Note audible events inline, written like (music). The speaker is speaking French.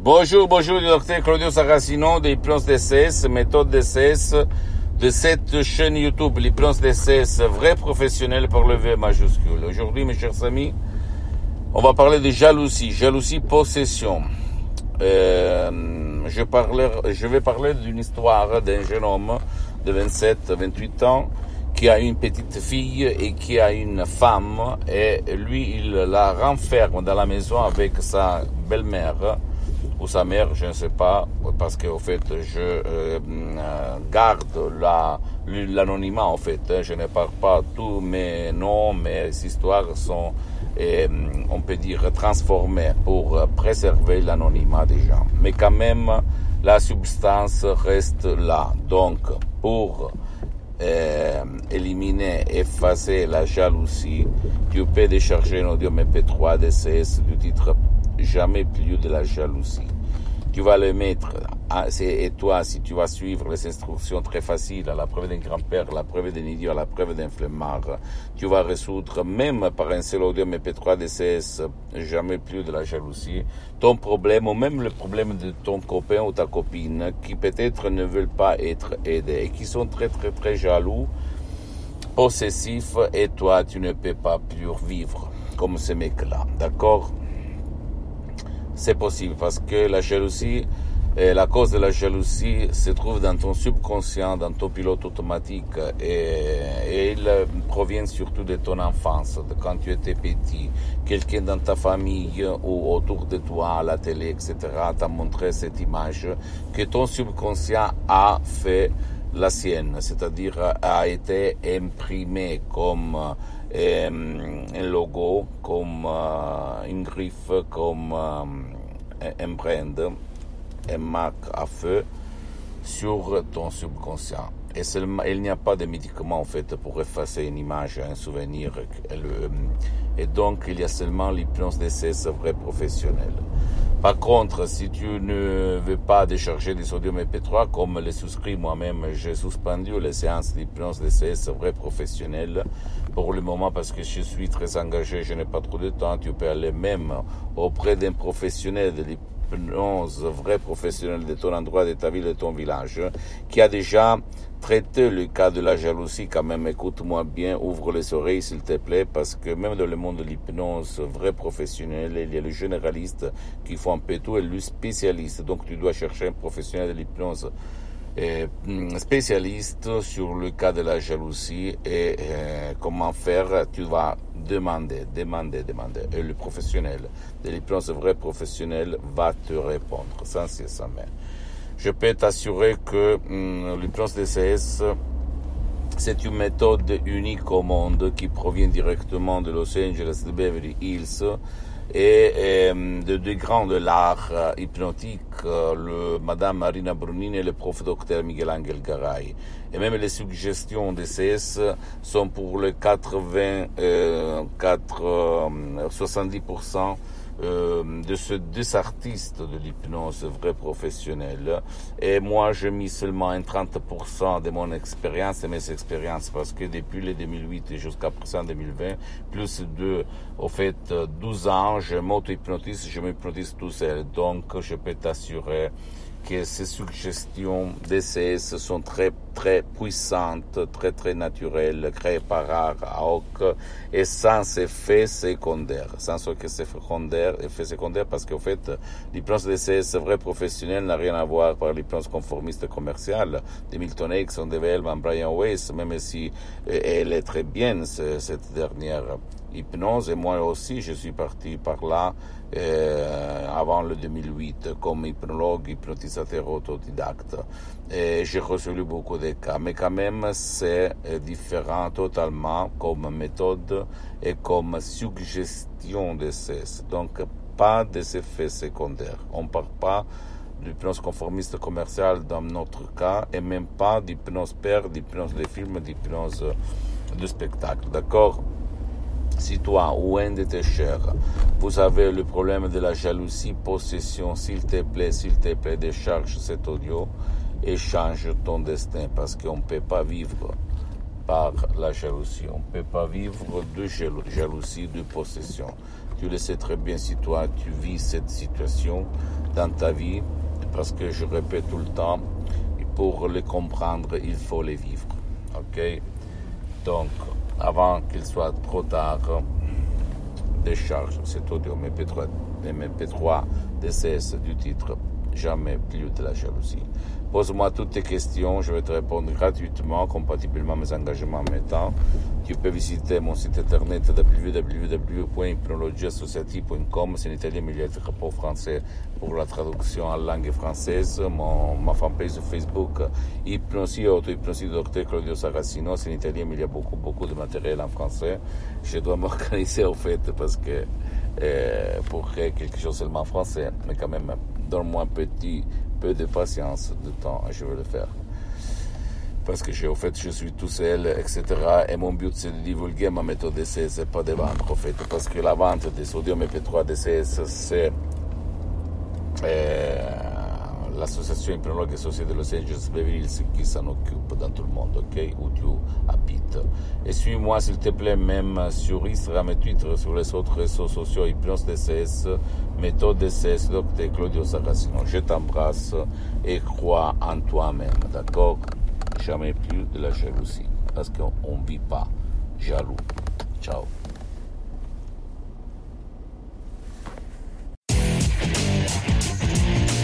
Bonjour, bonjour, docteur Claudio Saracino de l'hypnose DCS, méthode DCS de cette chaîne YouTube, l'hypnose DCS, vrai professionnel par le V majuscule. Aujourd'hui, mes chers amis, on va parler de jalousie, jalousie possession. Euh, je, je vais parler d'une histoire d'un jeune homme de 27-28 ans qui a une petite fille et qui a une femme et lui il la renferme dans la maison avec sa belle-mère ou sa mère, je ne sais pas, parce qu'au fait, je euh, garde la, l'anonymat, en fait. Hein. Je ne parle pas tous mes noms, mes histoires sont, euh, on peut dire, transformées pour préserver l'anonymat des gens. Mais quand même, la substance reste là. Donc, pour euh, éliminer, effacer la jalousie, tu peux décharger un audio MP3 DCS du titre jamais plus de la jalousie. Tu vas le mettre, et toi, si tu vas suivre les instructions très faciles, à la preuve d'un grand-père, la preuve d'un idiot, la preuve d'un flemmard, tu vas résoudre, même par un seul audio MP3 DCS, jamais plus de la jalousie, ton problème, ou même le problème de ton copain ou ta copine, qui peut-être ne veulent pas être aidés, et qui sont très très très jaloux, possessifs, et toi, tu ne peux pas plus vivre comme ce mec-là. D'accord? C'est possible parce que la jalousie, la cause de la jalousie se trouve dans ton subconscient, dans ton pilote automatique et, il provient surtout de ton enfance, de quand tu étais petit. Quelqu'un dans ta famille ou autour de toi, à la télé, etc., t'a montré cette image que ton subconscient a fait la sienne, c'est-à-dire a été imprimé comme euh, un logo, comme euh, une griffe, comme euh, un brand, un marque à feu sur ton subconscient. Et seulement, il n'y a pas de médicament en fait pour effacer une image, un souvenir. Et donc, il y a seulement l'hypnose d'essai vrai professionnel. Par contre, si tu ne veux pas décharger des sodium MP3, comme les souscrit moi-même, j'ai suspendu les séances d'hypnose d'essai vrai professionnel pour le moment parce que je suis très engagé, je n'ai pas trop de temps. Tu peux aller même auprès d'un professionnel de l'hypnose hypnose vrai professionnel de ton endroit, de ta ville, de ton village, qui a déjà traité le cas de la jalousie, quand même, écoute-moi bien, ouvre les oreilles, s'il te plaît, parce que même dans le monde de l'hypnose vrai professionnel, il y a le généraliste qui font un peu tout et le spécialiste. Donc, tu dois chercher un professionnel de l'hypnose spécialiste sur le cas de la jalousie et euh, comment faire, tu vas demander, demander, demander. Et le professionnel de l'hypnose vrai professionnel va te répondre sans cesse. Je peux t'assurer que mm, l'hypnose DCS, c'est une méthode unique au monde qui provient directement de Los Angeles, de Beverly Hills et, euh, de deux grands de l'art euh, hypnotique, euh, le Madame Marina Brunini et le prof docteur Miguel Angel Garay. Et même les suggestions des CS sont pour le 80, 4, 70% euh, de ce deux artistes de l'hypnose vrai professionnel. Et moi, j'ai mis seulement un 30% de mon expérience et mes expériences parce que depuis le 2008 jusqu'à présent 2020, plus de, au fait, 12 ans, je m'auto-hypnotise, je m'hypnotise tout seul. Donc, je peux t'assurer que ces suggestions DCS sont très très puissantes, très très naturelles, créées par Aok. Et sans effet secondaire, sans effet secondaire, effet secondaire parce qu'en fait, l'hypnose DCS vrai professionnel n'a rien à voir avec l'hypnose conformiste commerciale. De Milton Erickson, de Vellman, Brian Weiss, même si euh, elle est très bien cette dernière hypnose. Et moi aussi je suis parti par là euh, avant le 2008 comme hypnologue, hypnotisateur autodidacte. Et j'ai résolu beaucoup de cas, mais quand même c'est différent totalement comme méthode et comme suggestion de cesse. Donc pas des effets secondaires. On parle pas d'hypnose conformiste commerciale dans notre cas et même pas d'hypnose père, d'hypnose de film, d'hypnose de spectacle. D'accord? Si toi ou un de tes chers, vous avez le problème de la jalousie, possession, s'il te plaît, s'il te plaît, décharge cet audio et change ton destin parce qu'on ne peut pas vivre par la jalousie. On ne peut pas vivre de jalousie, de possession. Tu le sais très bien si toi tu vis cette situation dans ta vie parce que je répète tout le temps, pour les comprendre, il faut les vivre. Ok? Donc, avant qu'il soit trop tard, décharge cet audio MP3, MP3 DCS du titre Jamais plus de la jalousie. Pose-moi toutes tes questions, je vais te répondre gratuitement, compatiblement à mes engagements en temps. Tu peux visiter mon site internet www.hypnologieassociative.com, c'est en italien mais il y a pour français pour la traduction en langue française. Mon, ma fanpage Facebook, Hypnosie Auto-Hypnosie Docteur Claudio Saracino, c'est en italien mais il y a beaucoup, beaucoup de matériel en français. Je dois (laughs) m'organiser au fait parce que euh, pour créer quelque chose seulement en français, mais quand même, donne-moi un petit peu de patience, de temps, et je vais le faire. Parce que, au fait, je suis tout seul, etc. Et mon but, c'est de divulguer ma méthode DCS et pas de vendre, au fait. Parce que la vente des sodium MP3 DCS, c'est euh, l'association hypnologue associée de Los Angeles Beverly Hills qui s'en occupe dans tout le monde, ok, où tu habites. Et suis-moi, s'il te plaît, même sur Instagram et Twitter, sur les autres réseaux sociaux, Hypnose DCS, méthode DCS, docteur Claudio Saracino. Je t'embrasse et crois en toi-même, d'accord? Jamais plus de la jalousie, parce qu'on ne vit pas jaloux. Ciao.